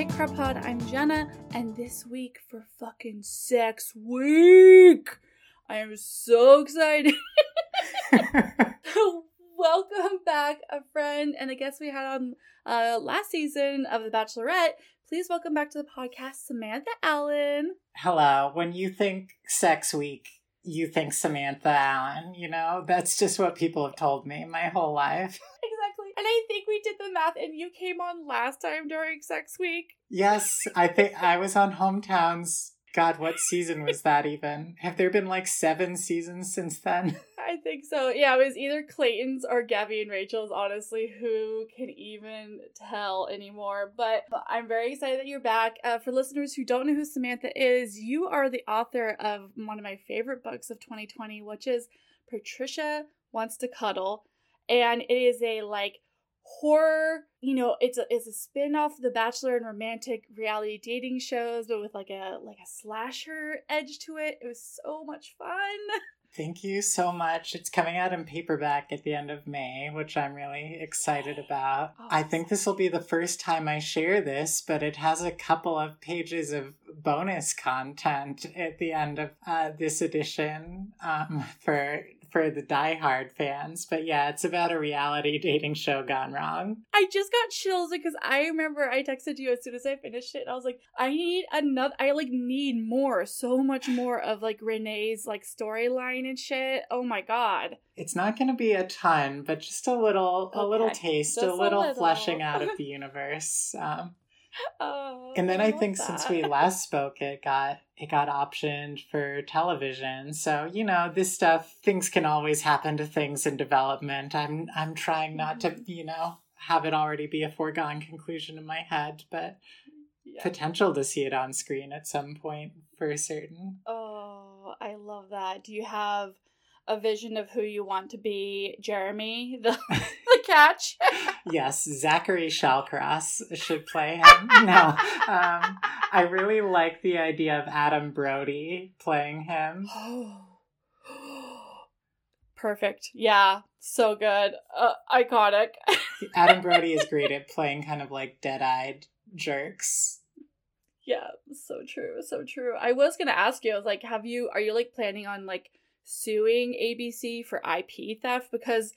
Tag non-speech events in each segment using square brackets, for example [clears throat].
Date Card Pod. I'm Jenna, and this week for fucking sex week, I am so excited. [laughs] [laughs] Welcome back, a friend and a guest we had on uh, last season of The Bachelorette. Please welcome back to the podcast, Samantha Allen. Hello. When you think sex week, you think Samantha Allen. You know, that's just what people have told me my whole life. [laughs] And I think we did the math, and you came on last time during Sex Week. Yes, I think I was on Hometowns. God, what season was [laughs] that even? Have there been like seven seasons since then? [laughs] I think so. Yeah, it was either Clayton's or Gabby and Rachel's, honestly. Who can even tell anymore? But I'm very excited that you're back. Uh, for listeners who don't know who Samantha is, you are the author of one of my favorite books of 2020, which is Patricia Wants to Cuddle. And it is a like horror you know it's a it's a spin-off of the bachelor and romantic reality dating shows but with like a like a slasher edge to it it was so much fun [laughs] Thank you so much. It's coming out in paperback at the end of May, which I'm really excited [gasps] about. Oh, I think this will be the first time I share this, but it has a couple of pages of bonus content at the end of uh, this edition um, for for the diehard fans. But yeah, it's about a reality dating show gone wrong. I just got chills because I remember I texted you as soon as I finished it. And I was like, I need another. I like need more, so much more of like Renee's like storyline and shit. Oh my god. It's not going to be a ton, but just a little, a little taste, a a little, little. fleshing out of [laughs] the universe. Um, [laughs] Oh, and then I love think since we last spoke, it got it got optioned for television. So you know, this stuff things can always happen to things in development. I'm I'm trying not to mm-hmm. you know have it already be a foregone conclusion in my head, but Yeah. potential to see it on screen at some point for certain. Oh, I love that. Do you have a vision of who you want to be, Jeremy, the [laughs] [laughs] catch? [laughs] yes, Zachary Shallcross should play him. no, um, I really like the idea of Adam Brody playing him. [gasps] Perfect. Yeah, so good. Uh, iconic. [laughs] Adam Brody is great at playing kind of like dead-eyed jerks. yeah, so true, so true. I was gonna ask you. I was like, have you? Are you like planning on like suing ABC for IP theft because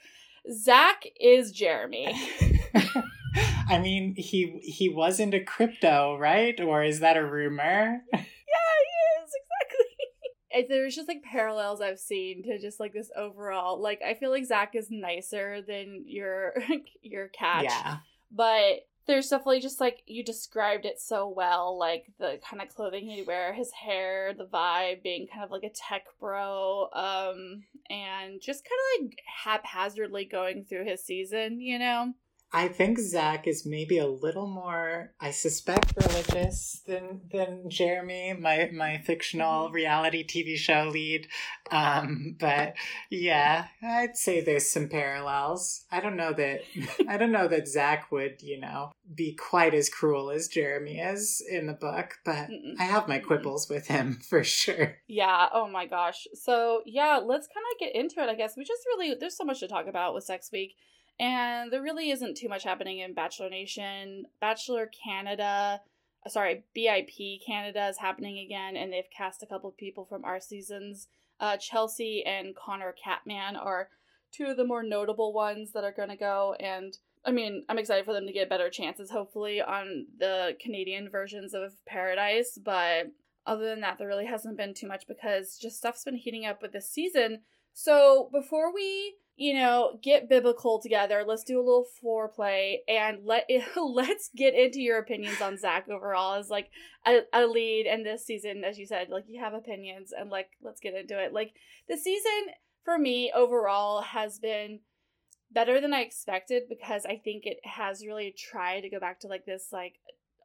Zach is Jeremy. [laughs] I mean, he he was into crypto, right? Or is that a rumor? Yeah, he is exactly. [laughs] There's just like parallels I've seen to just like this overall. Like I feel like Zach is nicer than your [laughs] your catch, Yeah. but there's definitely just like you described it so well, like the kind of clothing he'd wear, his hair, the vibe, being kind of like a tech bro, um, and just kind of like haphazardly going through his season, you know. I think Zach is maybe a little more, I suspect, religious than than Jeremy, my my fictional reality TV show lead. Um, but yeah, I'd say there's some parallels. I don't know that [laughs] I don't know that Zach would, you know, be quite as cruel as Jeremy is in the book, but Mm-mm. I have my quibbles with him [laughs] for sure. Yeah, oh my gosh. So, yeah, let's kind of get into it, I guess. We just really, there's so much to talk about with Sex Week. And there really isn't too much happening in Bachelor Nation. Bachelor Canada, uh, sorry, BIP Canada is happening again, and they've cast a couple of people from our seasons. Uh, Chelsea and Connor Catman are two of the more notable ones that are going to go. And I mean, I'm excited for them to get better chances, hopefully, on the Canadian versions of Paradise. But other than that, there really hasn't been too much because just stuff's been heating up with this season. So before we, you know, get biblical together, let's do a little foreplay and let it, [laughs] let's get into your opinions on Zach overall as like a, a lead in this season. As you said, like you have opinions and like let's get into it. Like the season for me overall has been better than I expected because I think it has really tried to go back to like this like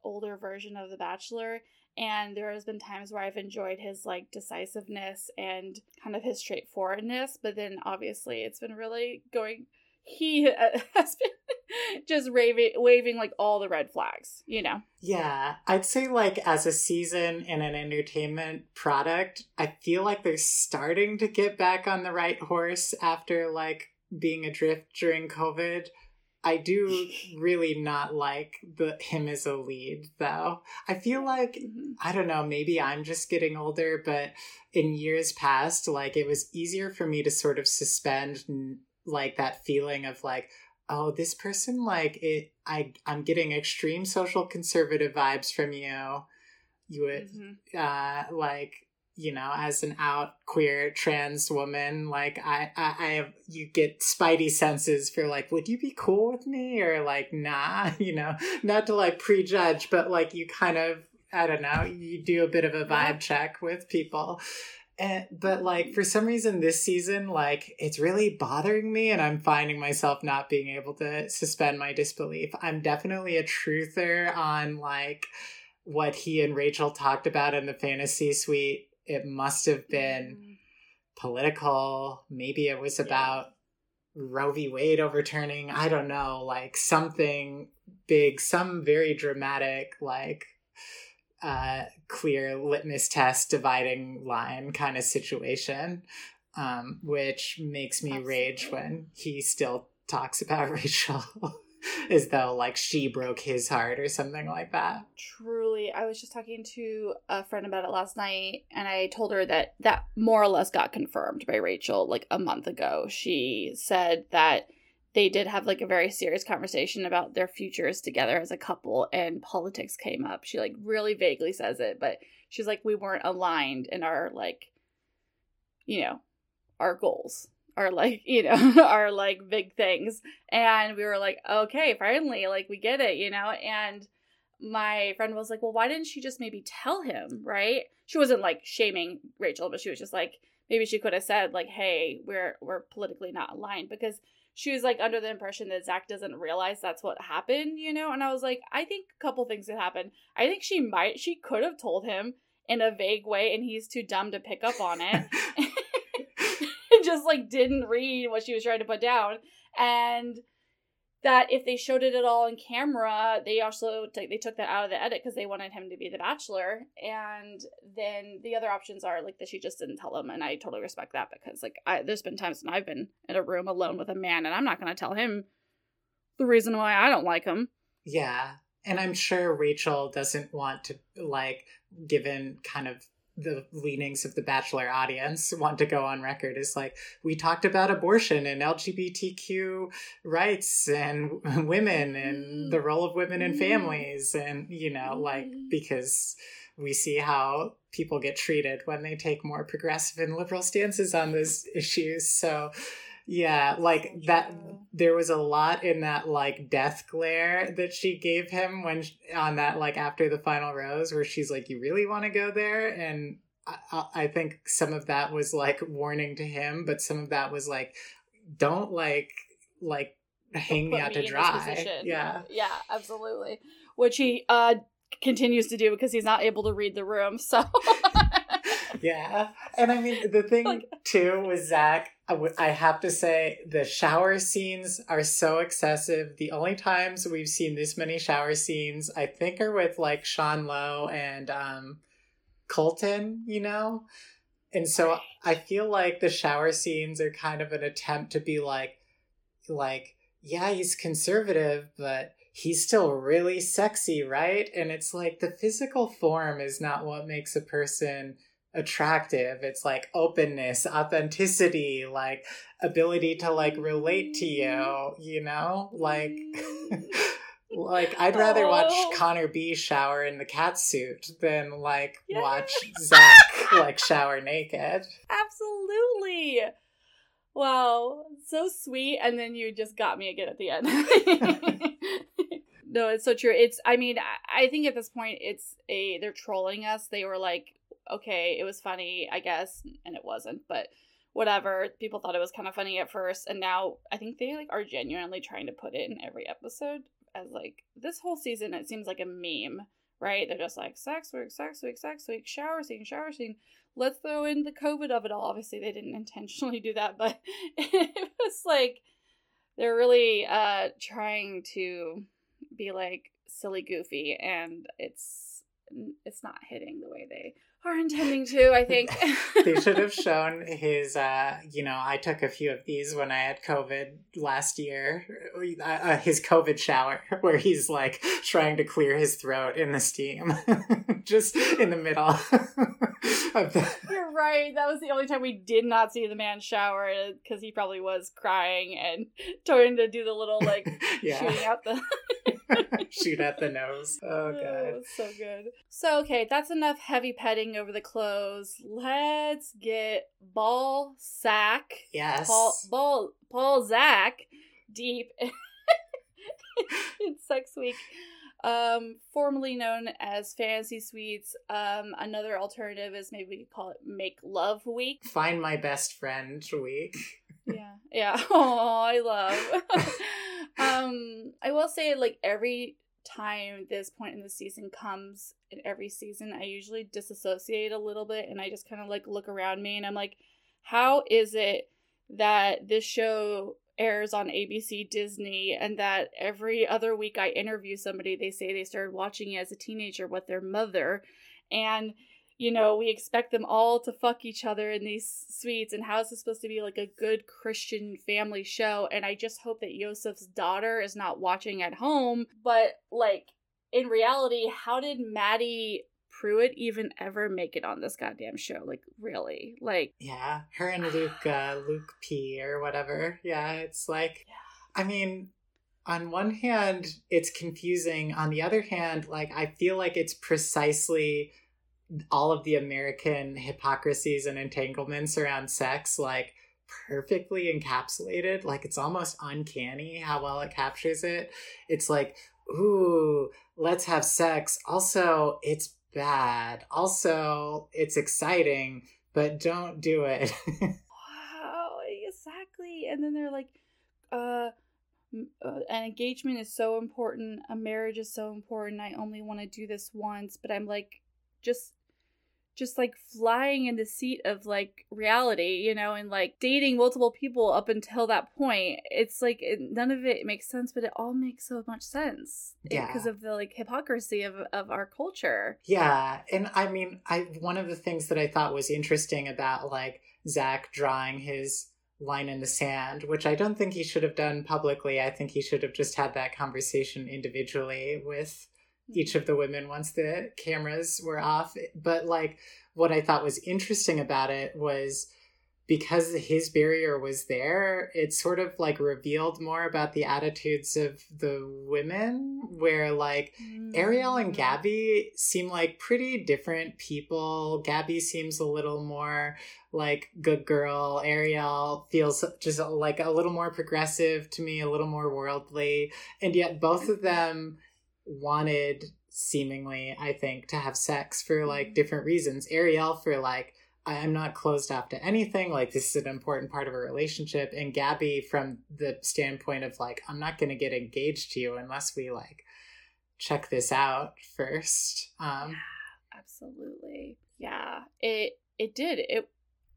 older version of The Bachelor and there has been times where I've enjoyed his like decisiveness and kind of his straightforwardness, but then obviously it's been really going. He [laughs] has been just raving, waving like all the red flags, you know. Yeah, I'd say like as a season in an entertainment product, I feel like they're starting to get back on the right horse after like being adrift during COVID. I do really not like the him as a lead though. I feel like Mhm. I don't know, maybe I'm just getting older, but in years past, like it was easier for me to sort of suspend like that feeling of like, oh, this person like it I I'm getting extreme social conservative vibes from you. You would Mhm. uh like you know as an out queer trans woman like I, I i have you get spidey senses for like would you be cool with me? Or like nah [laughs] you know not to like prejudge but like you kind of i don't know you do a bit of a vibe check with people. And but like for some reason this season like it's really bothering me and i'm finding myself not being able to suspend my disbelief. I'm definitely a truther on like what he and rachel talked about in the fantasy suite it must have been Mhm. political maybe it was Yeah. about roe v wade overturning i don't know like something big some very dramatic like uh clear litmus test dividing line kind of situation um which makes me rage when he still talks about [laughs] rachel [laughs] as though like she broke his heart or something like that Truly, I was just talking to a friend about it last night, and I told her that that more or less got confirmed by Rachel like a month ago. She said that they did have like a very serious conversation about their futures together as a couple, and politics came up. She like really vaguely says it, but she's like, we weren't aligned in our like, you know, our goals. Our like, [laughs] you know, are like big things. And we were like, okay, finally, like we get it, you know? And my friend was like, well, why didn't she just maybe tell him, right? She wasn't like shaming Rachel, but she was just like, maybe she could have said, like, hey, we're we're politically not aligned because she was like under the impression that Zach doesn't realize that's what happened, you know? And I was like, I think a couple things had happened. I think she might she could have told him in a vague way and he's too dumb to pick up on it. [laughs] just like didn't read what she was trying to put down. And that if they showed it at all in camera they also t- they took that out of the edit because they wanted him to be the bachelor. And then the other options are like that she just didn't tell him and i totally respect that because like I, there's been times when i've been in a room alone with a man and i'm not going to tell him the reason why i don't like him. Yeah. And I'm sure Rachel doesn't want to, like, given kind of the leanings of the Bachelor audience, want to go on record is like, we talked about abortion and LGBTQ rights and [laughs] women and mm. the role of women in mm. families. And, you know, like, mm. because we see how people get treated when they take more progressive and liberal stances on those issues. So, yeah, like So that there was a lot in that like death glare that she gave him when sh on that like after the final rose where she's like you really want to go there? And I, I I think some of that was like warning to him but some of that was like don't like like hang me out to dry. yeah. Yeah absolutely. Which he uh continues to do because he's not able to read the room so [laughs] yeah and i mean the [laughs] thing Like- too was zach I w- I have to say the shower scenes are so excessive. The only times we've seen this many shower scenes i think are with like sean lowe and um colton you know? And so i feel like the shower scenes are kind of an attempt to be like like yeah he's conservative but he's still really sexy right? And it's like the physical form is not what makes a person attractive it's like openness authenticity like ability to like relate to you mm-hmm. you know like mm-hmm. [laughs] like i'd rather watch Oh. connor b shower in the cat suit than like Yeah. watch [laughs] zach like shower naked Absolutely. Wow, so sweet. And then you just got me again at the end. [laughs] no, it's so true. It's, I mean, I think at this point, it's a, they're trolling us. They were like, okay, it was funny, I guess, and it wasn't, but whatever. People thought it was kind of funny at first. And now I think they like are genuinely trying to put it in every episode as like this whole season, it seems like a meme. Right? They're just like sex week, sex week, sex week, shower scene, shower scene let's throw in the COVID of it all. Obviously, they didn't [laughs] intentionally do that, but [laughs] it was like they're really uh trying to be like silly goofy, and it's it's not hitting the way they are intending to. I [laughs] think they should have [laughs] shown his. uh You know, I took a few of these when I had COVID last year. Uh, uh his COVID shower, [laughs] where he's like trying to clear his throat in the steam, just in the middle. of the... You're right. That was the only time we did not see the man shower because he probably was crying and trying to do the little like yeah. shooting out the. [laughs] Shoot at the nose. Oh, oh god. Oh, so good. So okay, that's enough heavy petting over the clothes. Let's get ball sack. Yes. Paul ball Paul Zach deep [laughs] in sex week. Um, formerly known as Fantasy Suites. Um, another alternative is maybe we call it Make Love Week. Find my best friend week. [laughs] yeah. Yeah. [laughs] Oh, I love. [laughs] um, I will say, like every time this point in the season comes in every season, I usually disassociate a little bit and I just kind of like look around me and I'm like, how is it that this show airs on ABC Disney and that every other week I interview somebody, they say they started watching it as a teenager with their mother and you know, we expect them all to fuck each other in these suites, and how is this supposed to be like a good Christian family show? And I just hope that Yosef's daughter is not watching at home. But, like, in reality, how did Maddie Prewett even ever make it on this goddamn show? Like, really? Like, yeah, her and Luke, uh, [sighs] Luke P or whatever. Yeah, it's like, yeah. I mean, on one hand, it's confusing. On the other hand, like, I feel like it's precisely all of the American hypocrisies and entanglements around sex, like perfectly encapsulated. Like it's almost uncanny how well it captures it. It's like, ooh, let's have sex. Also, it's bad. Also, it's exciting, but don't do it. [laughs] wow, exactly. And then they're like, uh, uh, an engagement is so important. A marriage is so important. I only want to do this once, but I'm like, just just like flying in the seat of like reality, you know, and like dating multiple people up until that point. It's like it, none of it makes sense, but it all makes so much sense. Eh, yeah. Because of the like hypocrisy of, of our culture. Yeah. And I mean, I, one of the things that I thought was interesting about like Zach drawing his line in the sand, which I don't think he should have done publicly. I think he should have just had that conversation individually with each of the women once the cameras were off. But like what I thought was interesting about it was because his barrier was there, it sort of like revealed more about the attitudes of the women, where like mm. Ariel and mm. Gabby seem like pretty different people. Gabby seems a little more like good girl. Ariel feels just like a little more progressive to me, a little more worldly. And yet both of them wanted seemingly i think to have sex for like mm-hmm. different reasons. Ariel for like i'm not closed off to anything. Like this is an important part of a relationship. And gabby from the standpoint of like i'm not going to get engaged to you unless we like check this out first. Um yeah, absolutely. Yeah it it did. It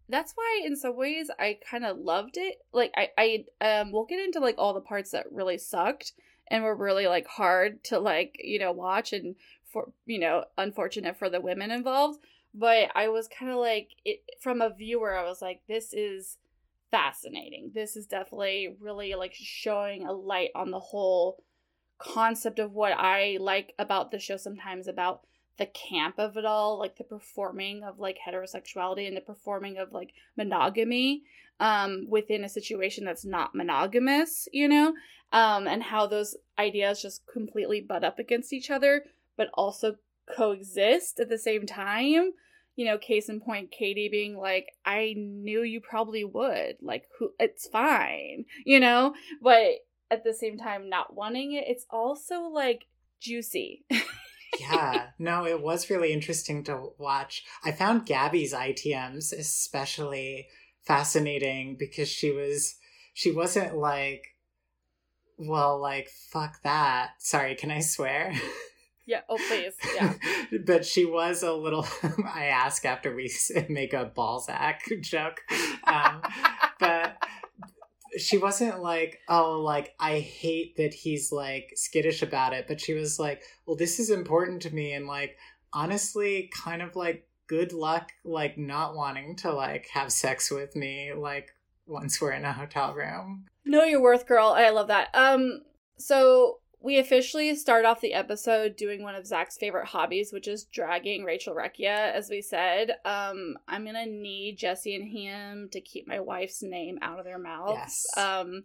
that's why in some ways i kind of loved it. Like i i um we'll get into like all the parts that really sucked and were really like hard to like you know watch and for you know unfortunate for the women involved. But i was kind of like it from a viewer i was like this is fascinating. This is definitely really like showing a light on the whole concept of what i like about the show sometimes about the camp of it all like the performing of like heterosexuality and the performing of like monogamy um within a situation that's not monogamous you know um, and how those ideas just completely butt up against each other, but also coexist at the same time. You know, case in point, Katie being like, "I knew you probably would. Like, who? It's fine." [laughs] You know, but at the same time, not wanting it. It's also like juicy. [laughs] yeah, no, it was really interesting to watch. I found Gabby's ITMs especially fascinating because she was she wasn't like well, like, fuck that. Sorry, can I swear? [laughs] Yeah, oh, please. Yeah. [laughs] but she was a little, [laughs] I ask after we make a Balzac joke. Um, but she wasn't like, oh, like, I hate that he's like skittish about it. But she was like, well, this is important to me. And like, honestly kind of like good luck like not wanting to like have sex with me like once we're in a hotel room. Know your worth, girl. I love that. Um, so we officially start off the episode doing one of Zach's favorite hobbies, which is dragging Rachel Recchia. As we said, um, I'm gonna need Jesse and him to keep my wife's name out of their mouths. Yes. Um,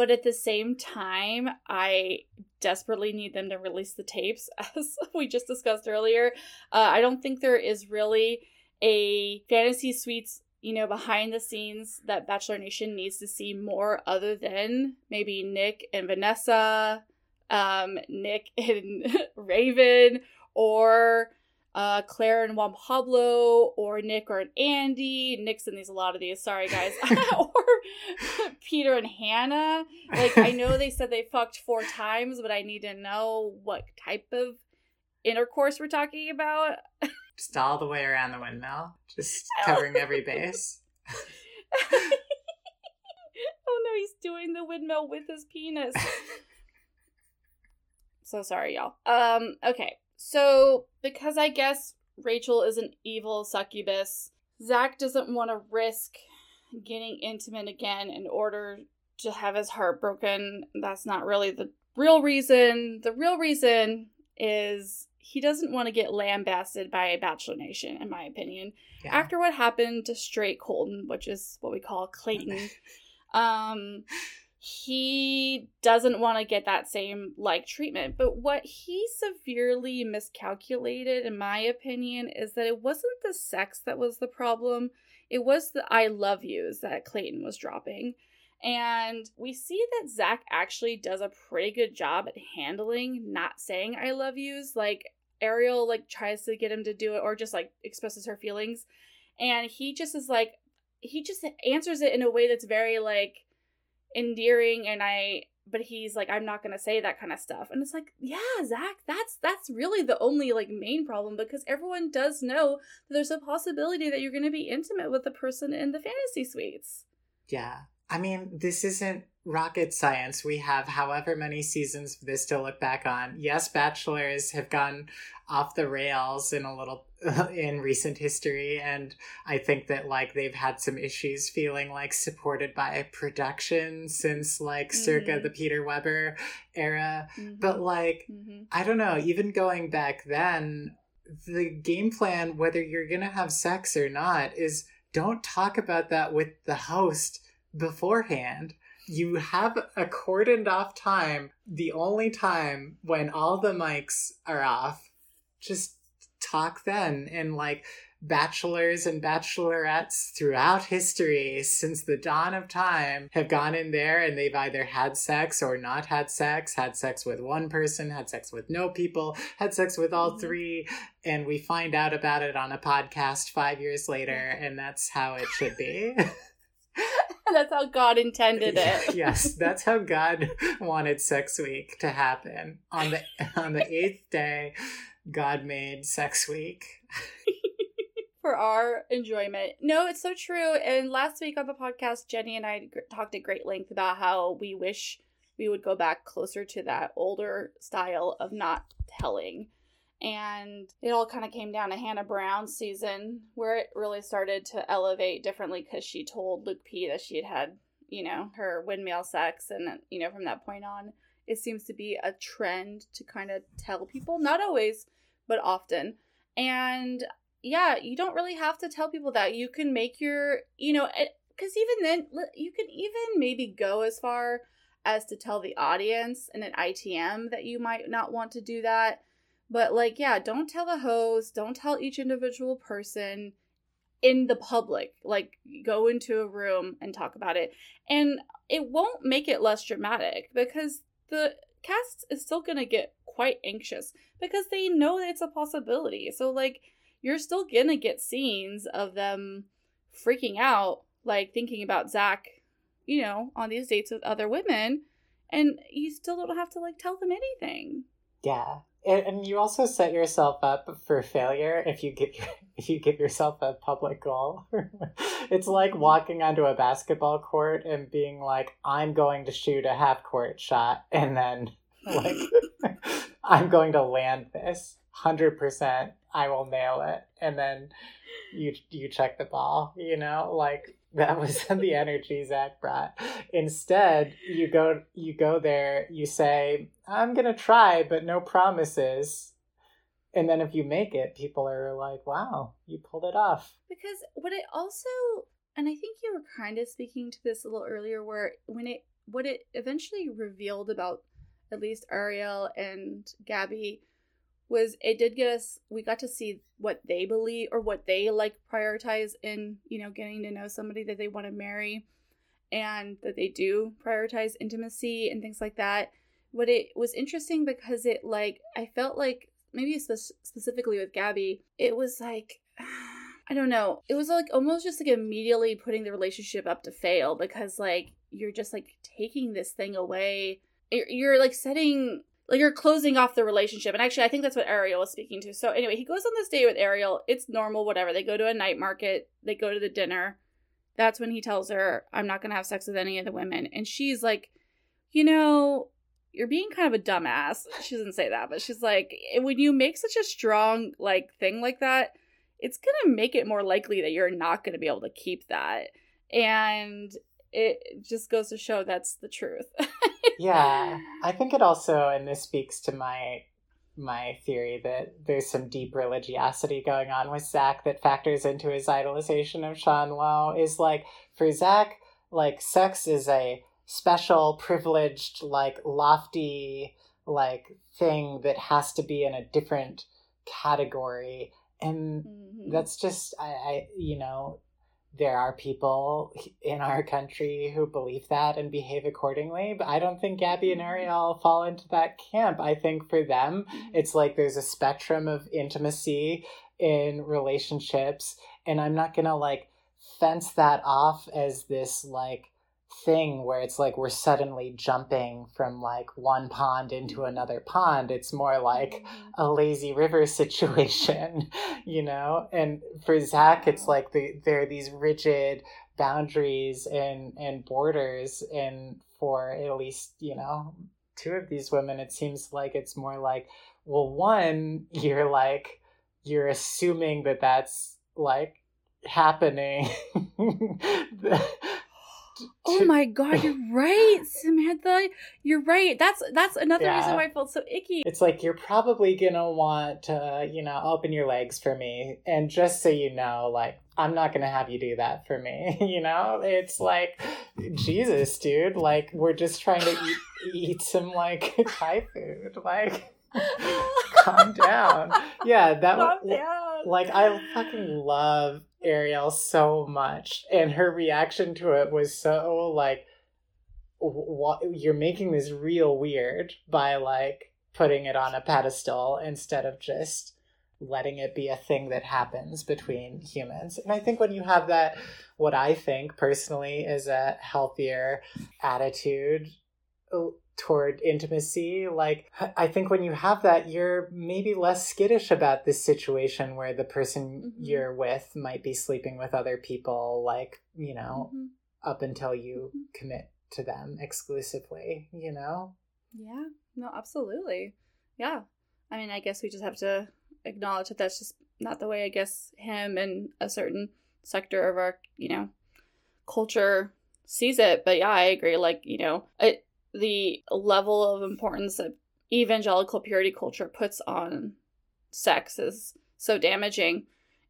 but at the same time, I desperately need them to release the tapes, [laughs] as we just discussed earlier. Uh, I don't think there is really a fantasy suites you know, behind the scenes that Bachelor Nation needs to see more other than maybe Nick and Vanessa, um, Nick and [laughs] Raven, or uh, Claire and Juan Pablo, or Nick or an Andi. Nick's in these a lot of these. Sorry, guys. [laughs] [laughs] or Peter and Hannah. Like I know they said they fucked four times, but I need to know what type of intercourse we're talking about. Just all the way around the windmill, just [laughs] covering every base. oh no, he's doing the windmill with his penis. so sorry, y'all. Um, okay. So because I guess Rachel is an evil succubus, Zach doesn't want to risk getting intimate again in order to have his heart broken. That's not really the real reason. The real reason is he doesn't want to get lambasted by a Bachelor Nation, in my opinion. Yeah. After what happened to Straight Colton, which is what we call Clayton, [laughs] um, he doesn't want to get that same like treatment. But what he severely miscalculated, in my opinion, is that it wasn't the sex that was the problem. It was the I love yous that Clayton was dropping. And we see that Zach actually does a pretty good job at handling not saying I love yous. Like Ariel like tries to get him to do it or just like expresses her feelings. And he just is like he just answers it in a way that's very like endearing and I but he's like I'm not going to say that kind of stuff. And it's like, yeah, Zach, that's that's really the only like main problem because everyone does know that there's a possibility that you're going to be intimate with the person in the fantasy suites. Yeah. I mean, this isn't rocket science. We have however many seasons of this to look back on. Yes, bachelors have gone off the rails in a little [laughs] in recent history and I think that like they've had some issues feeling like supported by production since like mm-hmm. circa the Peter Weber era. Mm-hmm. But like mm-hmm. I don't know, even going back then the game plan whether you're going to have sex or not is don't talk about that with the host beforehand. You have a cordoned off time, the only time when all the mics are off. Just talk then. And like bachelors and bachelorettes throughout history since the dawn of time have gone in there and they've either had sex or not had sex, had sex with one person, had sex with no people, had sex with all mm-hmm. three, and we find out about it on a podcast five years later, and that's how it should be. [laughs] [laughs] that's how God intended it. yes, [laughs] that's how God [laughs] wanted Sex Week to happen. On the on the eighth day, God made Sex Week. For our enjoyment. No, it's so true. And last week on the podcast, Jenny and I talked at great length about how we wish we would go back closer to that older style of not telling and it all kind of came down to Hannah Brown's season where it really started to elevate differently because she told Luke P that she had had, you know, her windmill sex. And, you know, from that point on, it seems to be a trend to kind of tell people, not always, but often. And yeah, you don't really have to tell people that. You can make your, you know, because even then, you can even maybe go as far as to tell the audience in an ITM that you might not want to do that but like, yeah, don't tell the host, don't tell each individual person in the public. Like, go into a room and talk about it. And it won't make it less dramatic because the cast is still going to get quite anxious because they know that it's a possibility. So, like, you're still going to get scenes of them freaking out, like thinking about Zach, you know, on these dates with other women. And you still don't have to, like, tell them anything. Yeah and you also set yourself up for failure if you give [laughs] if you give yourself a public goal. [laughs] it's like mm-hmm. walking onto a basketball court and being like, "I'm going to shoot a half court shot," and then [laughs] like, "I'm going to land this hundred percent," I will nail it. And then you you check the ball, you know, like that was the energy Zach brought. Instead, you go you go there, you say, I'm gonna try, but no promises. And then if you make it, people are like, Wow, you pulled it off. Because what it also and I think you were kind of speaking to this a little earlier where when it what it eventually revealed about at least Ariel and Gabby was it did get us we got to see what they believe or what they like prioritize in you know getting to know somebody that they want to marry and that they do prioritize intimacy and things like that what it was interesting because it like i felt like maybe spe- specifically with gabby it was like [sighs] i don't know it was like almost just like immediately putting the relationship up to fail because like you're just like taking this thing away you're, you're like setting like you're closing off the relationship. And actually, I think that's what Ariel was speaking to. So anyway, he goes on this date with Ariel. It's normal, whatever. They go to a night market. They go to the dinner. That's when he tells her, "I'm not gonna have sex with any of the women." And she's like, "You know, you're being kind of a dumbass." She doesn't say that, but she's like, "When you make such a strong like thing like that, it's gonna make it more likely that you're not gonna be able to keep that." And it just goes to show that's the truth. [laughs] yeah, I think it also, and this speaks to my my theory that there's some deep religiosity going on with Zach that factors into his idolization of Sean Lowe. Is like for Zach, like sex is a special, privileged, like lofty, like thing that has to be in a different category, and mm-hmm. that's just I, I you know there are people in our country who believe that and behave accordingly. But I don't think Gabby and mm-hmm. Ariel fall into that camp. I think for them, mm-hmm. it's like there's a spectrum of intimacy in relationships. And I'm not going to like fence that off as this like thing where it's like we're suddenly jumping from like one pond into another pond. It's more like mm-hmm. a lazy river [laughs] situation, you know? And for Zach, it's like the, there are these rigid boundaries and, and borders. And for at least, you know, two of these women, it seems like it's more like, well, one, [laughs] you're like, you're assuming that that's like happening. [laughs] Oh my god, you're right, Samantha. You're right. That's that's another yeah. reason why I felt so icky. It's like you're probably gonna want to, you know, open your legs for me, and just so you know, like I'm not gonna have you do that for me. [laughs] you know, it's like Jesus, dude. Like we're just trying to eat, eat some like [laughs] Thai food. Like, [laughs] calm down. Yeah, that calm was down. like I fucking love Ariel so much, and her reaction to it was so like, what you're making this real weird by like putting it on a pedestal instead of just letting it be a thing that happens between humans. And I think when you have that, what I think personally is a healthier attitude toward intimacy. Like, I think when you have that, you're maybe less skittish about this situation where the person mm-hmm. you're with might be sleeping with other people, like, you know, mm-hmm. up until you mm-hmm. commit to them exclusively, you know? Yeah, no, absolutely. Yeah. I mean, I guess we just have to acknowledge that that's just not the way, I guess, him and a certain sector of our, you know, culture sees it. But yeah, I agree. Like, you know, it, the level of importance that evangelical purity culture puts on sex is so damaging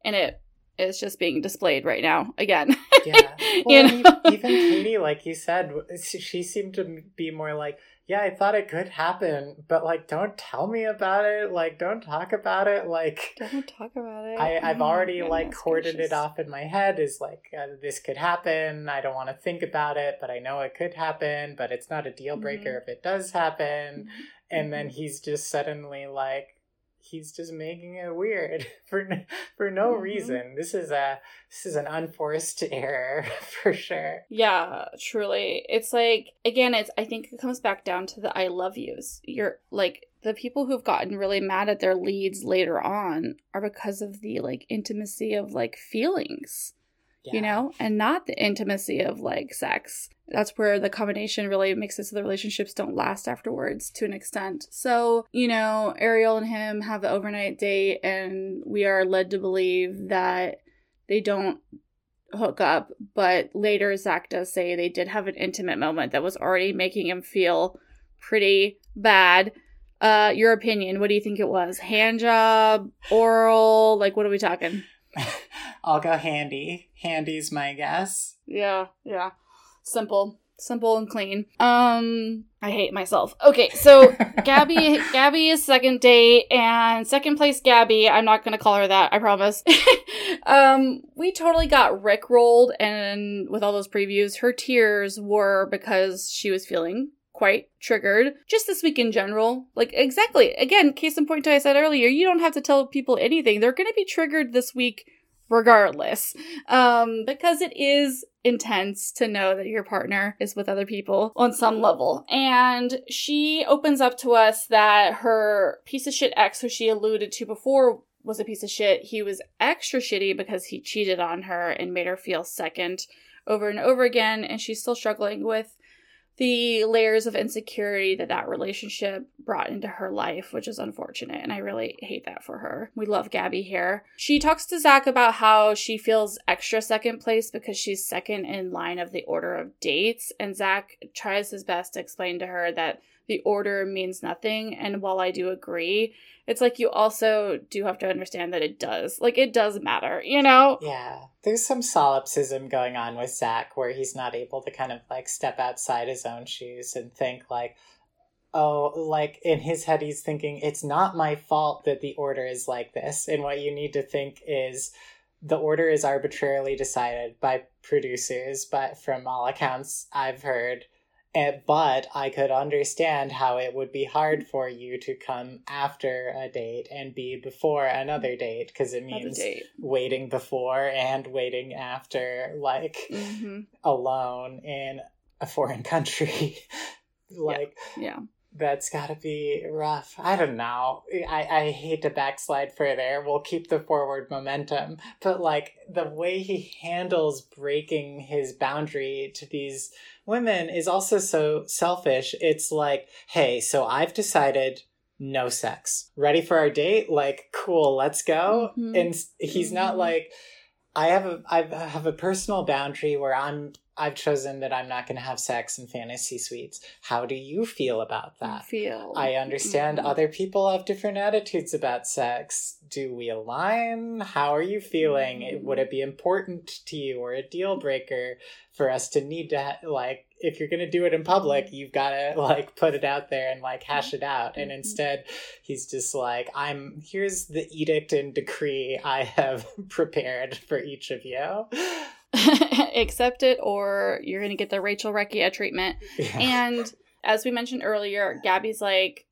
and it is just being displayed right now again [laughs] yeah [laughs] well, you know? even katie like you said she seemed to be more like yeah i thought it could happen but like don't tell me about it like don't talk about it like don't talk about it I, i've oh, already like corded gracious. it off in my head is like uh, this could happen i don't want to think about it but i know it could happen but it's not a deal breaker mm-hmm. if it does happen mm-hmm. and then mm-hmm. he's just suddenly like he's just making it weird [laughs] for for no mm-hmm. reason. This is a this is an unforced [laughs] error [laughs] for sure. Yeah, truly. It's like again, it's I think it comes back down to the I love yous. You're like the people who've gotten really mad at their leads later on are because of the like intimacy of like feelings. Yeah. You know, and not the intimacy of like sex. That's where the combination really makes it so the relationships don't last afterwards to an extent. So, you know, Ariel and him have the overnight date, and we are led to believe that they don't hook up, but later Zach does say they did have an intimate moment that was already making him feel pretty bad. Uh, your opinion, what do you think it was? Hand job, oral, like what are we talking? [laughs] I'll go handy. Handy's my guess. Yeah, yeah. Simple. Simple and clean. Um I hate myself. Okay, so [laughs] Gabby Gabby is second date and second place Gabby, I'm not gonna call her that, I promise. [laughs] um, we totally got Rick rolled and with all those previews, her tears were because she was feeling quite triggered. Just this week in general. Like, exactly. Again, case in point to I said earlier, you don't have to tell people anything. They're going to be triggered this week regardless. Um, because it is intense to know that your partner is with other people on some level. And she opens up to us that her piece of shit ex, who she alluded to before, was a piece of shit. He was extra shitty because he cheated on her and made her feel second over and over again. And she's still struggling with the layers of insecurity that that relationship brought into her life, which is unfortunate. And I really hate that for her. We love Gabby here. She talks to Zach about how she feels extra second place because she's second in line of the order of dates. And Zach tries his best to explain to her that the order means nothing. And while I do agree, it's like you also do have to understand that it does. Like it does matter, you know? Yeah. There's some solipsism going on with Zach where he's not able to kind of like step outside his own shoes and think like, oh, like in his head, he's thinking, it's not my fault that the order is like this. And what you need to think is, the order is arbitrarily decided by producers, but from all accounts I've heard, and, but I could understand how it would be hard for you to come after a date and be before another date because it means waiting before and waiting after, like mm-hmm. alone in a foreign country. [laughs] like, yeah. yeah. That's gotta be rough. I don't know. I, I hate to backslide further. We'll keep the forward momentum. But, like, the way he handles breaking his boundary to these women is also so selfish. It's like, hey, so I've decided no sex. Ready for our date? Like, cool, let's go. Mm-hmm. And he's mm-hmm. not like, I have a I have a personal boundary where I'm I've chosen that I'm not going to have sex in fantasy suites. How do you feel about that? feel. I understand mm-hmm. other people have different attitudes about sex. Do we align? How are you feeling? Mm-hmm. Would it be important to you or a deal breaker for us to need to ha- like if you're going to do it in public, mm-hmm. you've got to [laughs] like put it out there and like hash it out. And mm-hmm. instead, he's just like, I'm here's the edict and decree I have [laughs] prepared for each of you. [laughs] accept it or you're going to get the Rachel Recchia treatment. Yeah. And as we mentioned earlier, Gabby's like,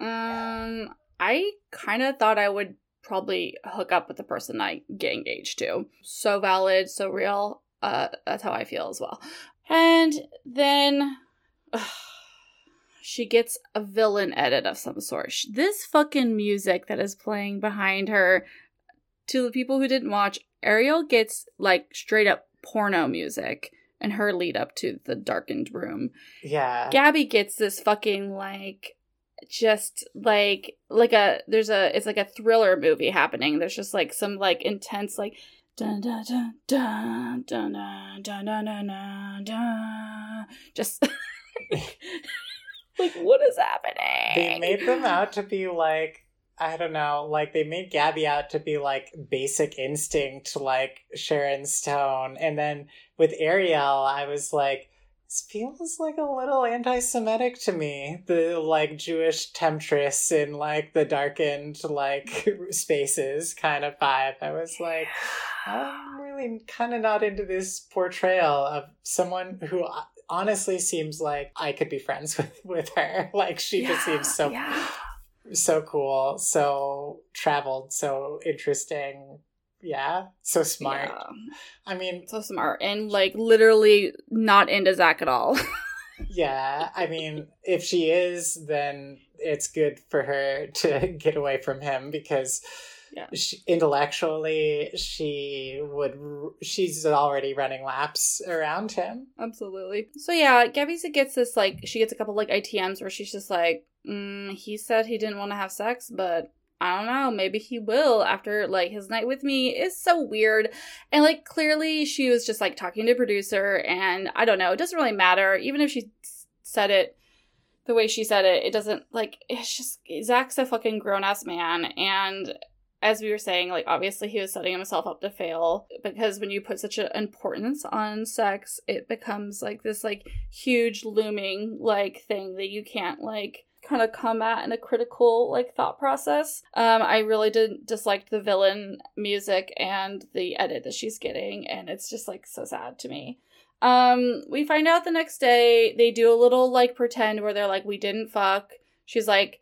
um, I kind of thought I would probably hook up with the person I get engaged to. So valid, so real. Uh, that's how I feel as well. And then ugh, [sighs] she gets a villain edit of some sort. This fucking music that is playing behind her, to the people who didn't watch, Ariel gets like straight up porno music and her lead up to the darkened room. Yeah. Gabby gets this fucking like just like like a there's a it's like a thriller movie happening. There's just like some like intense like dun dun dun dun dun dun dun dun dun dun, dun. just like what is happening? They made them out to be like I don't know, like they made Gabby out to be like basic instinct, like Sharon Stone. And then with Ariel, I was like, this feels like a little anti Semitic to me. The like Jewish temptress in like the darkened like [laughs] spaces kind of vibe. I was like, I'm really kind of not into this portrayal of someone who uh, honestly seems like I could be friends [laughs] with with her. Like she yeah, just seems so yeah so cool, so traveled, so interesting. Yeah, so smart. Yeah. I mean, so smart and like literally not into Zach at all. [laughs] yeah, I mean, if she is, then it's good for her to [laughs] get away from him because Yeah. She, intellectually, she would. She's already running laps around him. Absolutely. So yeah, Gabby gets this like she gets a couple like ITMs where she's just like, mm, he said he didn't want to have sex, but I don't know, maybe he will after like his night with me is so weird. And like clearly she was just like talking to producer and I don't know, it doesn't really matter. Even if she said it the way she said it, it doesn't like it's just Zach's a fucking grown ass man and as we were saying, like obviously he was setting himself up to fail because when you put such an importance on sex, it becomes like this like huge looming like thing that you can't like kind of come at in a critical like thought process. Um, I really did dislike the villain music and the edit that she's getting, and it's just like so sad to me. Um, we find out the next day they do a little like pretend where they're like, we didn't fuck. She's like,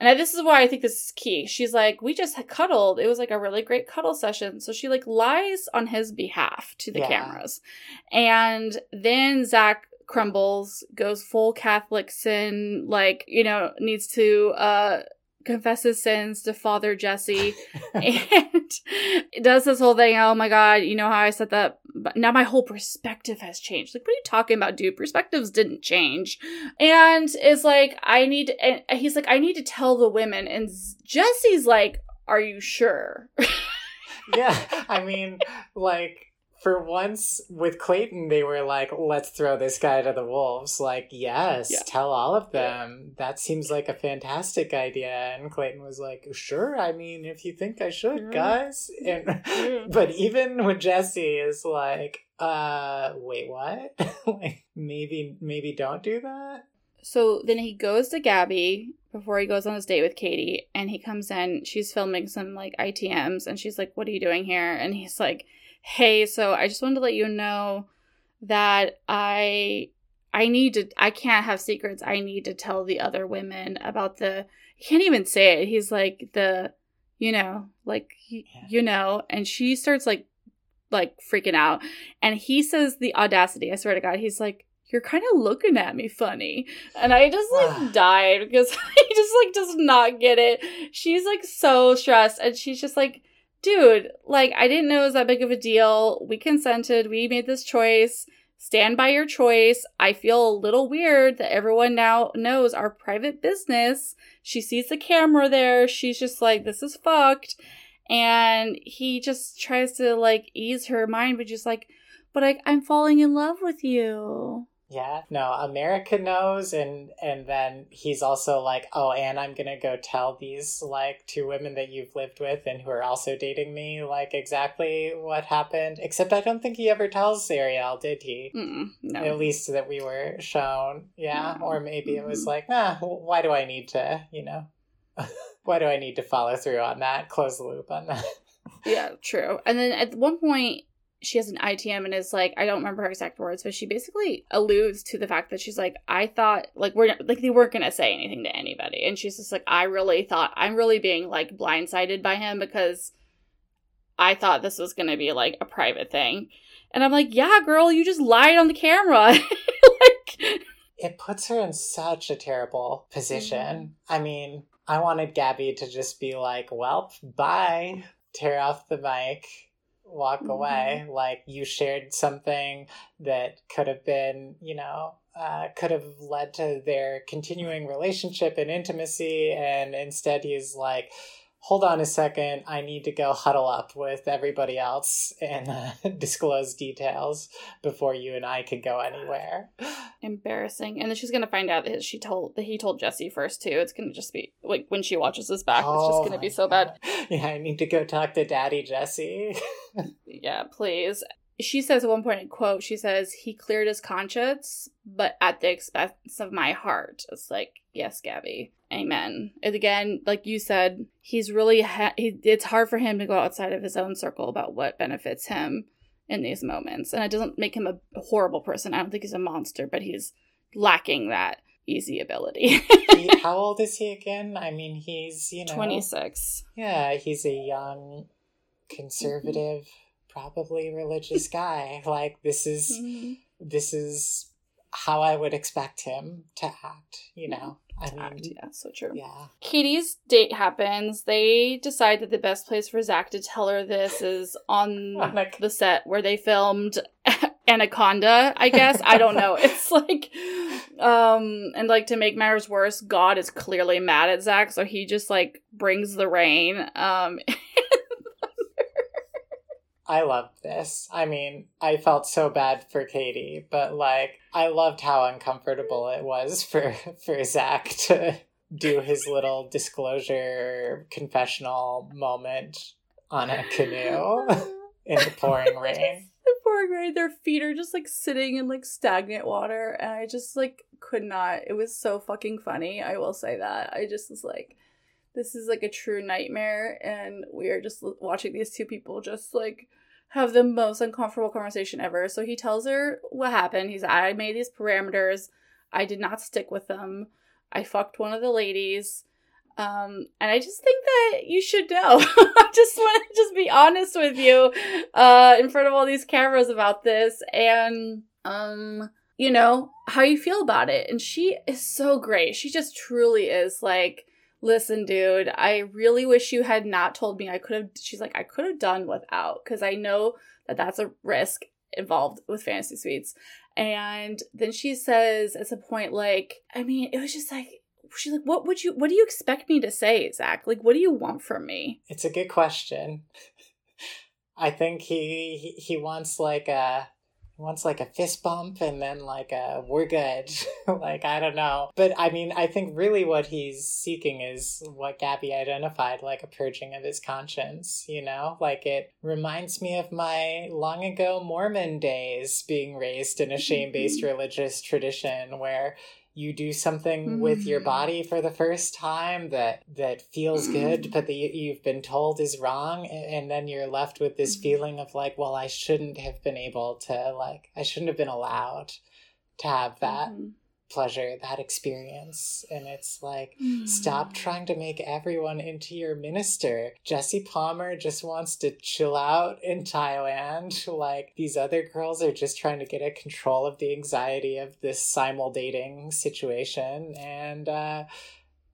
and this is why I think this is key. She's like, we just cuddled. It was like a really great cuddle session. So she like lies on his behalf to the yeah. cameras. And then Zach crumbles, goes full Catholic sin, like, you know, needs to uh confess his sins to Father Jesse [laughs] and does this whole thing. Oh my god, you know how I said that? But now my whole perspective has changed. Like, what are you talking about, dude? Perspectives didn't change. And is like, I need, and he's like, I need to tell the women. And Jesse's like, Are you sure? [laughs] yeah, I mean, like, for once with Clayton, they were like, let's throw this guy to the wolves. Like, yes, yeah. tell all of them. Yeah. That seems like a fantastic idea. And Clayton was like, sure. I mean, if you think I should, yeah. guys. And, [laughs] but even with Jesse is like, uh, wait, what? [laughs] like, maybe, maybe don't do that. So then he goes to Gabby before he goes on his date with Katie, and he comes in. She's filming some like ITMs, and she's like, "What are you doing here?" And he's like, hey, so I just wanted to let you know that I I need to I can't have secrets. I need to tell the other women about the he can't even say it. He's like the you know, like you know, and she starts like like freaking out. And he says the audacity, I swear to God, he's like, You're kind of looking at me funny. And I just like [sighs] died because [laughs] he just like does not get it. She's like so stressed and she's just like dude, like, I didn't know it was that big of a deal. We consented. We made this choice. Stand by your choice. I feel a little weird that everyone now knows our private business. She sees the camera there. She's just like, this is fucked. And he just tries to, like, ease her mind, but just like, but I, I'm falling in love with you. Yeah, no, America knows, and and then he's also like, oh, and I'm gonna go tell these like two women that you've lived with and who are also dating me, like exactly what happened. Except I don't think he ever tells Ariel, did he? No. At least that we were shown, yeah. No. Or maybe it was like, ah, why do I need to, you know, [laughs] why do I need to follow through on that, close the loop on that? yeah, true. And then at one point she has an ITM and is like, I don't remember her exact words, but she basically alludes to the fact that she's like, I thought like we're like they weren't gonna say anything to anybody, and she's just like, I really thought I'm really being like blindsided by him because I thought this was gonna be like a private thing, and I'm like, yeah, girl, you just lied on the camera, [laughs] like. It puts her in such a terrible position. Mm-hmm. I mean, I wanted Gabby to just be like, well, bye, tear off the mic walk mm-hmm. away like you shared something that could have been you know uh, could have led to their continuing relationship and intimacy and instead he's like hold on a second, I need to go huddle up with everybody else and uh, [laughs] disclose details before you and I can go anywhere. Embarrassing. And then she's gonna find out that she told that he told Jesse first too. It's gonna just be like when she watches this back, oh it's just gonna be so God. bad. Yeah, I need to go talk to Daddy Jesse. [laughs] yeah, please she says at one point in quote she says he cleared his conscience but at the expense of my heart. It's like yes gabby. Amen. And again like you said he's really ha- he, it's hard for him to go outside of his own circle about what benefits him in these moments. And it doesn't make him a horrible person. I don't think he's a monster but he's lacking that easy ability. He, [laughs] how old is he again? I mean he's you know 26 yeah he's a young conservative probably religious guy. [laughs] like this is mm-hmm. this is how I would expect him to act, you know. I mean, act. Yeah, so true. yeah. Katie's date happens. They decide that the best place for Zach to tell her this is on [laughs] On the set where they filmed [laughs] Anaconda, I guess. I don't know. It's like um and like to make matters worse, God is clearly mad at Zach, so he just like brings the rain. Um I loved this. I mean, I felt so bad for Katie, but like I loved how uncomfortable it was [laughs] for for Zach to do his little disclosure confessional moment on a canoe [laughs] in the pouring [laughs] rain. the poor grade, their feet are just like sitting in like stagnant water, and I just like could not. It was so fucking funny. I will say that. I just was like, this is like a true nightmare, and we are just watching these two people just like have the most uncomfortable conversation ever. So he tells her what happened. He's, I made these parameters. I did not stick with them. I fucked one of the ladies. Um, and I just think that you should know. [laughs] I just want to just be honest with you, uh, in front of all these cameras about this and, um, you know, how you feel about it. And she is so great. She just truly is like, listen, dude, I really wish you had not told me I could have, she's like, I could have done without, because I know that that's a risk involved with fantasy suites. And then she says at some point, like, I mean, it was just like, she's like, what would you, what do you expect me to say, Zach? Like, what do you want from me? It's a good question. [laughs] I think he he, wants like a wants like a fist bump and then like a we're good. [laughs] like I don't know. But I mean I think really what he's seeking is what Gabby identified like a purging of his conscience, you know? Like it reminds me of my long ago Mormon days being raised in a shame-based [laughs] religious tradition where you do something with your Mm. body for the first time that that feels good [clears throat] but that you, you've been told is wrong and then you're left with this Mhm. feeling of like well i shouldn't have been able to like i shouldn't have been allowed to have that Mhm. Pleasure that experience and it's like Mm-hmm. Stop trying to make everyone into your minister. Jesse Palmer just wants to chill out in Thailand. [laughs] Like, these other girls are just trying to get a control of the anxiety of this simul dating situation. And, uh,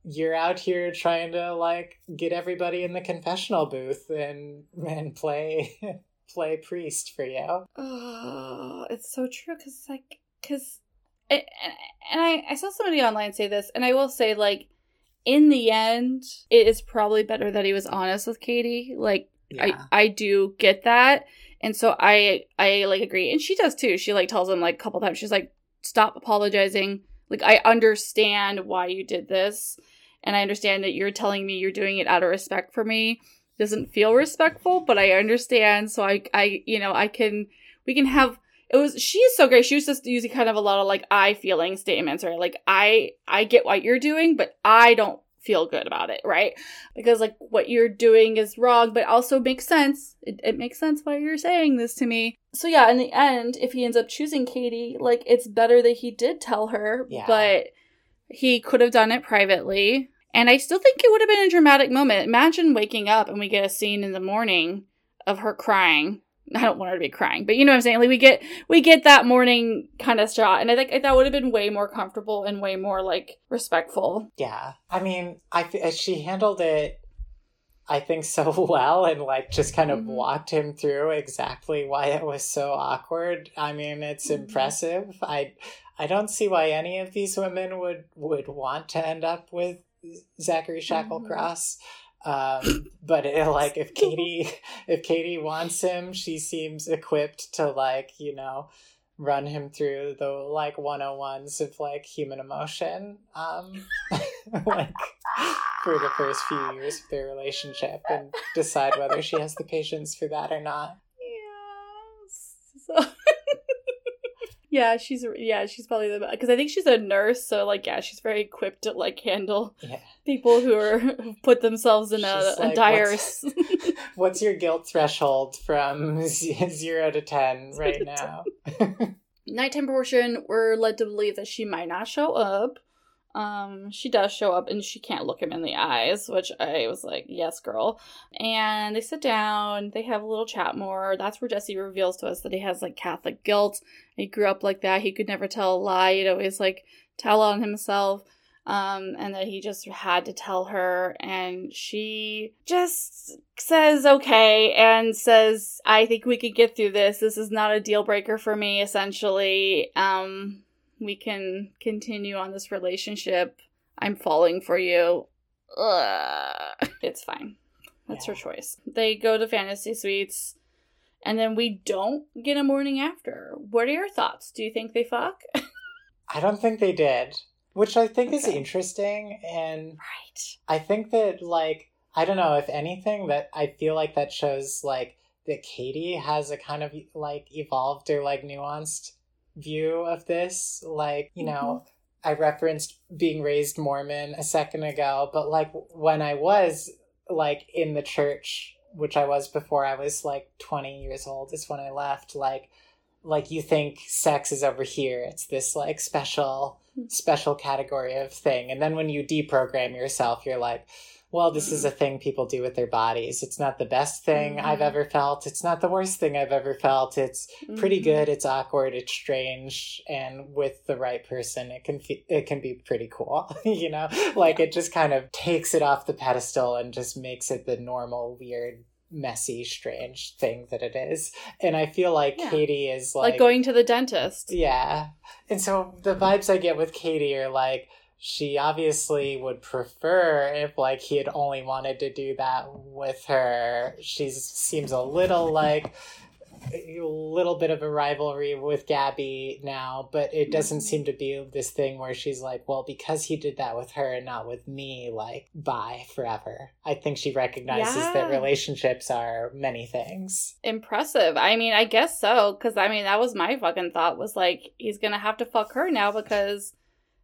you're out here trying to like get everybody in the confessional booth and and play [laughs] play priest for you. Oh, it's so true because like because and, and I I saw somebody online say this, and I will say like in the end, it is probably better that he was honest with Katie. Like I I do get that, and so I I like agree, and she does too. She like tells him like a couple times. She's like, stop apologizing. Like I understand why you did this, and I understand that you're telling me you're doing it out of respect for me. Doesn't feel respectful, but I understand. So I I you know I can we can have it was she's so great. She was just using kind of a lot of like i feeling statements right? Like i i get what you're doing but i don't feel good about it right? Because like what you're doing is wrong but also makes sense. It, it makes sense why you're saying this to me. So yeah in the end if he ends up choosing katie like it's better that he did tell her Yeah. but he could have done it privately. And i still think it would have been a dramatic moment. Imagine waking up and we get a scene in the morning of her crying I don't want her to be crying, but you know what I'm saying. Like we get we get that morning kind of shot, and I think that would have been way more comfortable and way more like respectful. Yeah. I mean, I f- she handled it I think so [laughs] well and like just kind of Mhm. walked him through exactly why it was so awkward. I mean, it's Mhm. impressive. I I don't see why any of these women would would want to end up with Zachary Shacklecross. Um, [coughs] but it, like if Katie [laughs] if Katie wants him, she seems equipped to like, you know, run him through the like 101s of like human emotion um [laughs] like for the first few years of their relationship and decide whether she has the patience for that or not Yeah. [laughs] So Yeah, she's yeah, she's probably the because I think she's a nurse, so like yeah, she's very equipped to like handle yeah people who are who put themselves in a, She's a dire. what's- [laughs] what's your guilt threshold from 0 to 10 right now nighttime portion, we're led to believe that she might not show up. Um, she does show up and she can't look him in the eyes, which I was like, yes, girl. And they sit down, they have a little chat more. That's where Jesse reveals to us that he has like Catholic guilt. He grew up like that. He could never tell a lie. He'd always like tell on himself. Um, and that he just had to tell her, and she just says okay and says, I think we could get through this. This is not a deal breaker for me, essentially. Um, we can continue on this relationship. I'm falling for you. Ugh. It's fine. That's yeah. her choice. They go to fantasy suites, and then we don't get a morning after. What are your thoughts? Do you think they fuck? [laughs] I don't think they did, which I think is interesting. And right. I think that, like, I don't know, if anything, that I feel like that shows, like, that Katie has a kind of, like, evolved or, like, nuanced view of this. Like, you know, mm-hmm. I referenced being raised Mormon a second ago, but like when I was like in the church, which I was before I was like 20 years old, is when I left, like, like you think sex is over here. It's this like special, hmm. special category of thing. And then when you deprogram yourself, you're like, well, this is a thing people do with their bodies. It's not the best thing mm-hmm. I've ever felt. It's not the worst thing I've ever felt. It's pretty good. It's awkward. It's strange, and with the right person, it can fe- it can be pretty cool. [laughs] you know, like yeah. it just kind of takes it off the pedestal and just makes it the normal, weird messy, strange thing that it is. And I feel like yeah. Katie is like like going to the dentist. Yeah. And so the vibes I get with Katie are like she obviously would prefer if like he had only wanted to do that with her she seems a little like a little bit of a rivalry with gabby now but it doesn't seem to be this thing where she's like well because he did that with her and not with me like bye forever i think she recognizes yeah. that relationships are many things impressive i mean i guess so because i mean that was my fucking thought was like he's gonna have to fuck her now because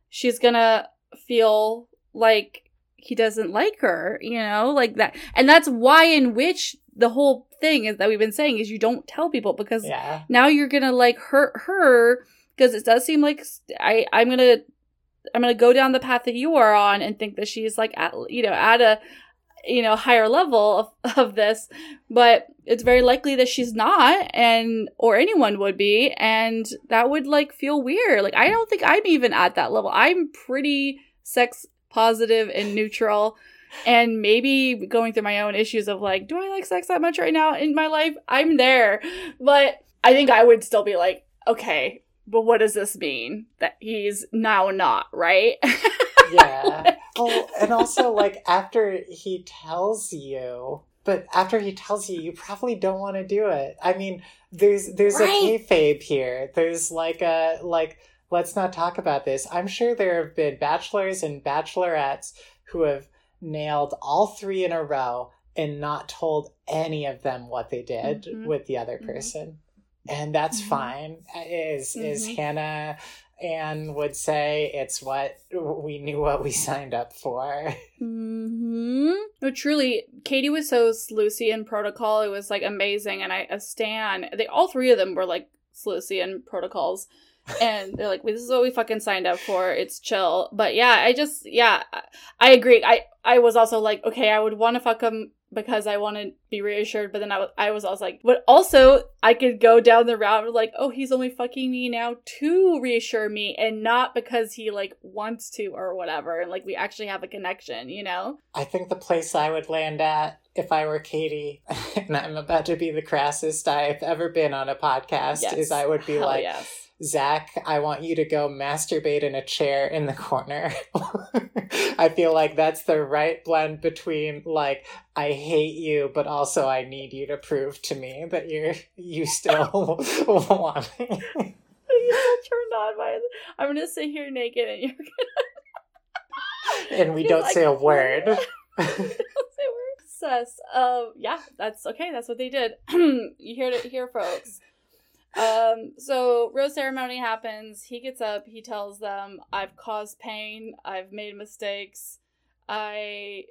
she's gonna feel like he doesn't like her, you know, like that. And that's why in which the whole thing is that we've been saying is you don't tell people because yeah. now you're gonna like hurt her because it does seem like I I'm gonna I'm gonna go down the path that you are on and think that she's like at you know at a you know higher level of, [laughs] of this but it's very likely that she's not and or anyone would be and that would like feel weird like i don't think i'm even at that level i'm pretty sex positive and neutral and maybe going through my own issues of like do i like sex that much right now in my life i'm there but i think i would still be like okay but what does this mean that he's now not right [laughs] yeah oh, and also like after he tells you, but after he tells you, you probably don't want to do it. I mean, there's there's right. a kayfabe here. There's like a like let's not talk about this. I'm sure there have been bachelors and bachelorettes who have nailed all three in a row and not told any of them what they did mm-hmm. with the other mm-hmm. person. Mm-hmm. And that's mm-hmm. fine. Is is mm-hmm. Hannah Ann would say it's what we knew what we [laughs] signed up for. hmm No, truly, Katie was so sleuthy in protocol. It was like amazing, and I a stan. They all three of them were like sleuthy in protocols, and they're like, "This is what we fucking signed up for. It's chill." But yeah, I just yeah, I agree. I I was also like, okay, I would want to fuck him because I want to be reassured. But then I, w- I was also like, but also I could go down the route of like, oh, he's only fucking me now to reassure me and not because he like wants to or whatever. And like we actually have a connection, you know? I think the place I would land at if I were Katie, [laughs] and I'm about to be the crassest I've ever been on a podcast, yes. is I would be Hell like, yes Zach, I want you to go masturbate in a chair in the corner. [laughs] I feel like that's the right blend between like I hate you, but also I need you to prove to me that you're you still [laughs] [laughs] want me. You're turned on by. I'm gonna sit here naked, and you're gonna. and we don't like, say a word. don't say a word. Sus. Um. Yeah. That's okay. That's what they did. [clears throat] you hear it here, folks. Um, so rose ceremony happens. He gets up. He tells them, "I've caused pain. I've made mistakes. I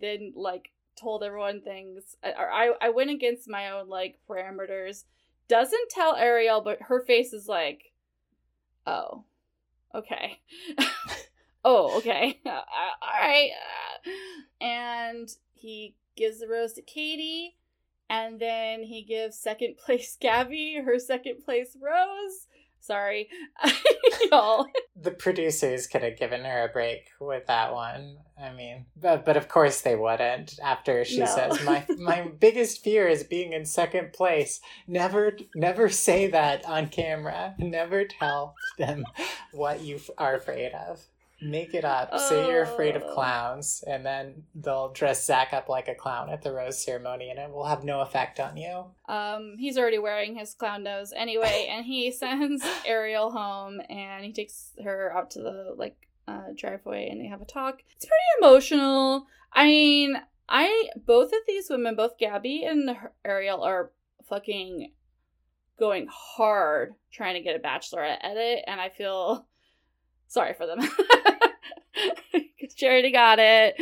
then like told everyone things. I, I I went against my own like parameters. Doesn't tell Ariel, but her face is like, oh, okay, [laughs] Oh, okay. [laughs] All right. And he gives the rose to Katie, and then he gives second place [laughs] Gabby her second place rose. Sorry, [laughs] y'all. The producers could have given her a break with that one. I mean, but but of course they wouldn't. After she no. says, "My my [laughs] biggest fear is being in second place." Never never say that on camera. Never tell them what you are afraid of. Make it up. Oh. Say you're afraid of oh. clowns, and then they'll dress Zach up like a clown at the rose ceremony, and it will have no effect on you. Um, he's already wearing his clown nose anyway, [laughs] and he sends Ariel home, and he takes her out to the like uh, driveway, and they have a talk. It's pretty emotional. I mean, I both of these women, both Gabby and Ariel, are fucking going hard trying to get a bachelorette edit, and I feel sorry for them. [laughs] Because Charity got it.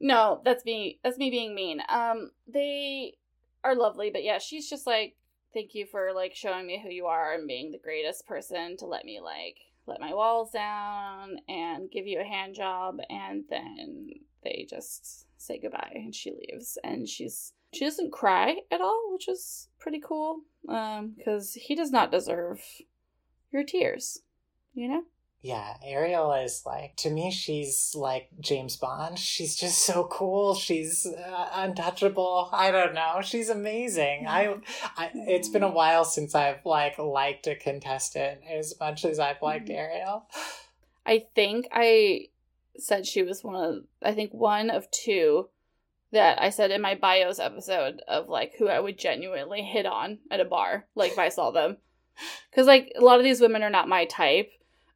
No, that's me. That's me being mean. Um, they are lovely, but yeah, she's just like, thank you for like showing me who you are and being the greatest person to let me like let my walls down and give you a hand job and then they just say goodbye and she leaves and she's she doesn't cry at all which is pretty cool um because he does not deserve your tears you know yeah, Ariel is like, to me, she's like James Bond. She's just so cool. She's uh, untouchable. I don't know. She's amazing. I, I, it's been a while since I've like liked a contestant as much as I've liked mm-hmm. Ariel. I think I said she was one of, I think one of two that I said in my bios episode of like who I would genuinely hit on at a bar, like if I saw them. Because like a lot of these women are not my type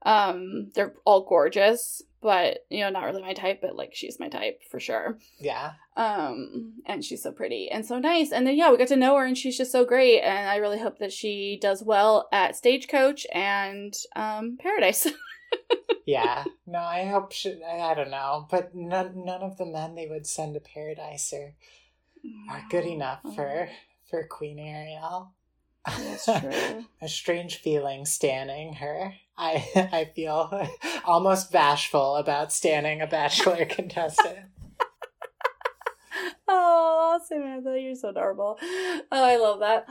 um, they're all gorgeous, but you know, not really my type, but like she's my type for sure. Yeah. Um, and she's so pretty and so nice. And then yeah, we got to know her and she's just so great. And I really hope that she does well at Stagecoach and um Paradise. [laughs] yeah. No, I hope she I don't know. But none none of the men they would send to Paradise are are good enough for for Queen Ariel. That's [laughs] true. a strange feeling standing her. I [laughs] I feel [laughs] almost bashful about standing a bachelor [laughs] contestant. oh, Samantha, you're so adorable. Oh, I love that.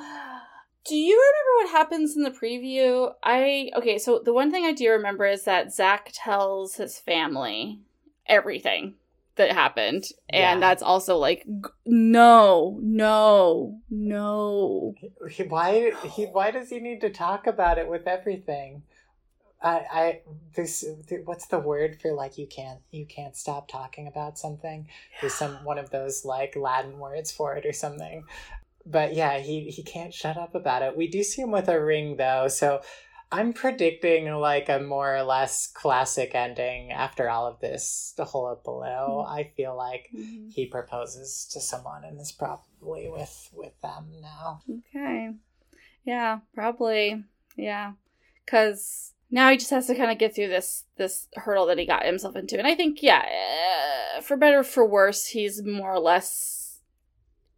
Do you remember what happens in the preview? I okay, so the one thing I do remember is that Zach tells his family everything that happened and yeah. that's also like no no no why he why does he need to talk about it with everything i i this what's the word for like you can't you can't stop talking about something there's some one of those like latin words for it or something but yeah he he can't shut up about it we do see him with a ring though so I'm predicting like a more or less classic ending after all of this. The hole up below. Mm-hmm. I feel like mm-hmm. he proposes to someone and is probably with with them now. Okay. Yeah, probably. Yeah, because now he just has to kind of get through this this hurdle that he got himself into, and I think yeah, uh, for better for worse, he's more or less,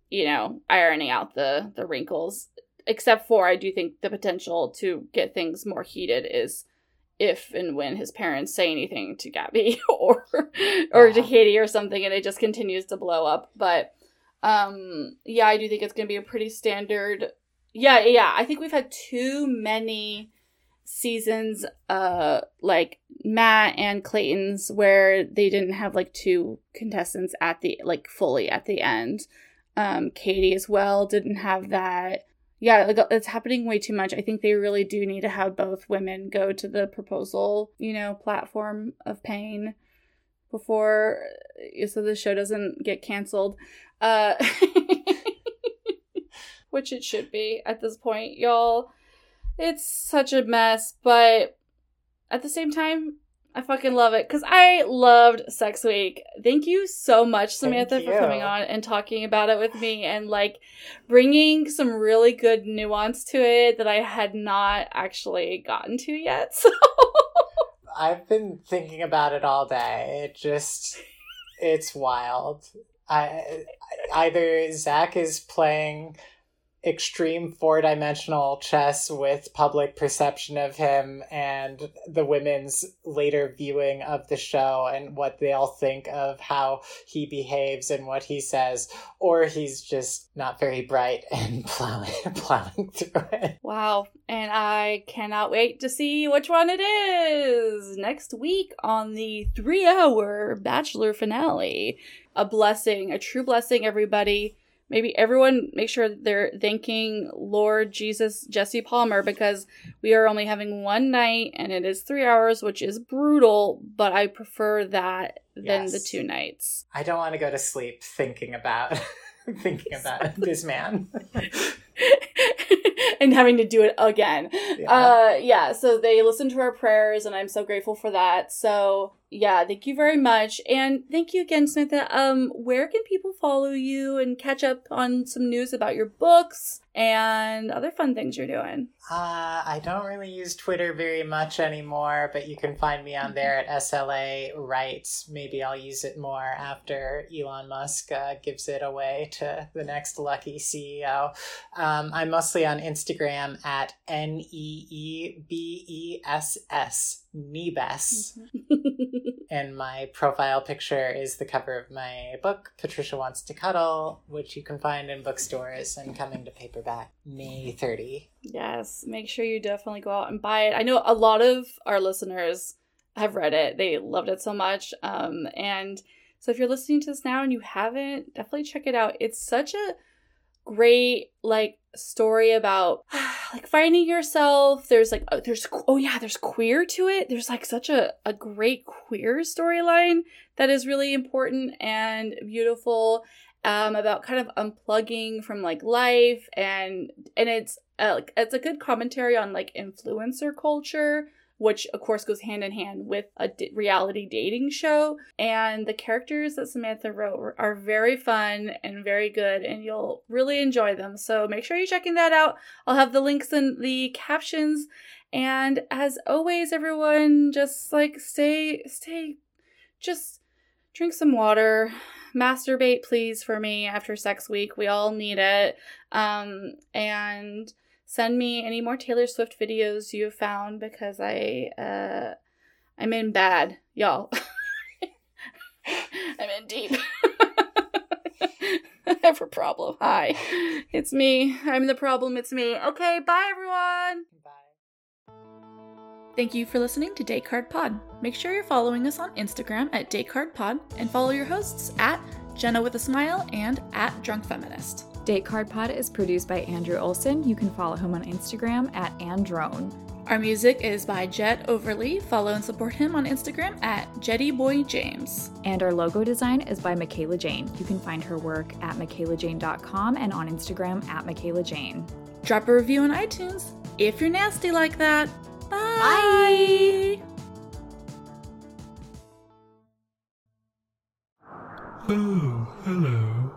you know, ironing out the the wrinkles except for I do think the potential to get things more heated is if and when his parents say anything to Gabby [laughs] or or yeah. to Katie or something and it just continues to blow up. But um yeah, I do think it's gonna be a pretty standard yeah, yeah. I think we've had too many seasons uh like Matt and Clayton's where they didn't have like two contestants at the like fully at the end. Um Katie as well didn't have that yeah, like it's happening way too much. I think they really do need to have both women go to the proposal, you know, platform of pain before so the show doesn't get canceled. Uh [laughs] which it should be at this point, y'all. It's such a mess, but at the same time, I fucking love it because I loved Sex Week. Thank you so much, Samantha, for coming on and talking about it with me and like bringing some really good nuance to it that I had not actually gotten to yet. [laughs] So I've been thinking about it all day. It just, it's wild. I either Zach is playing extreme four dimensional chess with public perception of him and the women's later viewing of the show and what they all think of how he behaves and what he says, or he's just not very bright [laughs] and plowing, plowing through it. Wow. And I cannot wait to see which one it is next week on the three hour Bachelor finale. A blessing, a true blessing, everybody maybe everyone make sure they're thanking Lord Jesus Jesse Palmer because we are only having one night and it is three hours, which is brutal, but I prefer that than yes. the two nights. I don't want to go to sleep thinking about [laughs] thinking about [laughs] this man. [laughs] and having to do it again. Yeah. Uh yeah, so they listened to our prayers and I'm so grateful for that. So yeah, thank you very much. And thank you again, Samantha. Um, where can people follow you and catch up on some news about your books and other fun things you're doing? Uh, I don't really use Twitter very much anymore, but you can find me on there at SLA Writes. Maybe I'll use it more after Elon Musk uh, gives it away to the next lucky CEO. Um, I'm mostly on Instagram at N E E B E S S, Neebess. [laughs] and my profile picture is the cover of my book, Patricia Wants to Cuddle, which you can find in bookstores and coming to paperback May 30. Yes, make sure you definitely go out and buy it. I know a lot of our listeners have read it, they loved it so much. Um, and so if you're listening to this now and you haven't, definitely check it out. It's such a great like story about [sighs] like finding yourself. There's like oh, there's oh yeah there's queer to it. There's like such a, a great queer storyline that is really important and beautiful um about kind of unplugging from like life and and it's uh, it's a good commentary on like influencer culture which of course goes hand in hand with a d- reality dating show. And the characters that Samantha wrote are very fun and very good, and you'll really enjoy them. So make sure you're checking that out. I'll have the links in the captions. And as always, everyone, just like stay, stay, just drink some water masturbate please for me after sex week we all need it um and send me any more Taylor Swift videos you have found because I uh I'm in bad, y'all. [laughs] I'm in deep. [laughs] I have a problem. Hi. It's me. I'm the problem. It's me. Okay, bye everyone. Bye. Thank you for listening to Date Card Pod. Make sure you're following us on Instagram at Date Card Pod and follow your hosts at Jenna with a Smile and at Drunk Feminist. Date Card Pod is produced by Andrew Olsen. You can follow him on Instagram at Androne. Our music is by Jed Overly. Follow and support him on Instagram at JeddyBoyJames. And our logo design is by Mikaela Jane. You can find her work at mikaela-jane.com and on Instagram at Mikaela Jane. Drop a review on iTunes if you're nasty like that. Bye. Bye. Oh, hello.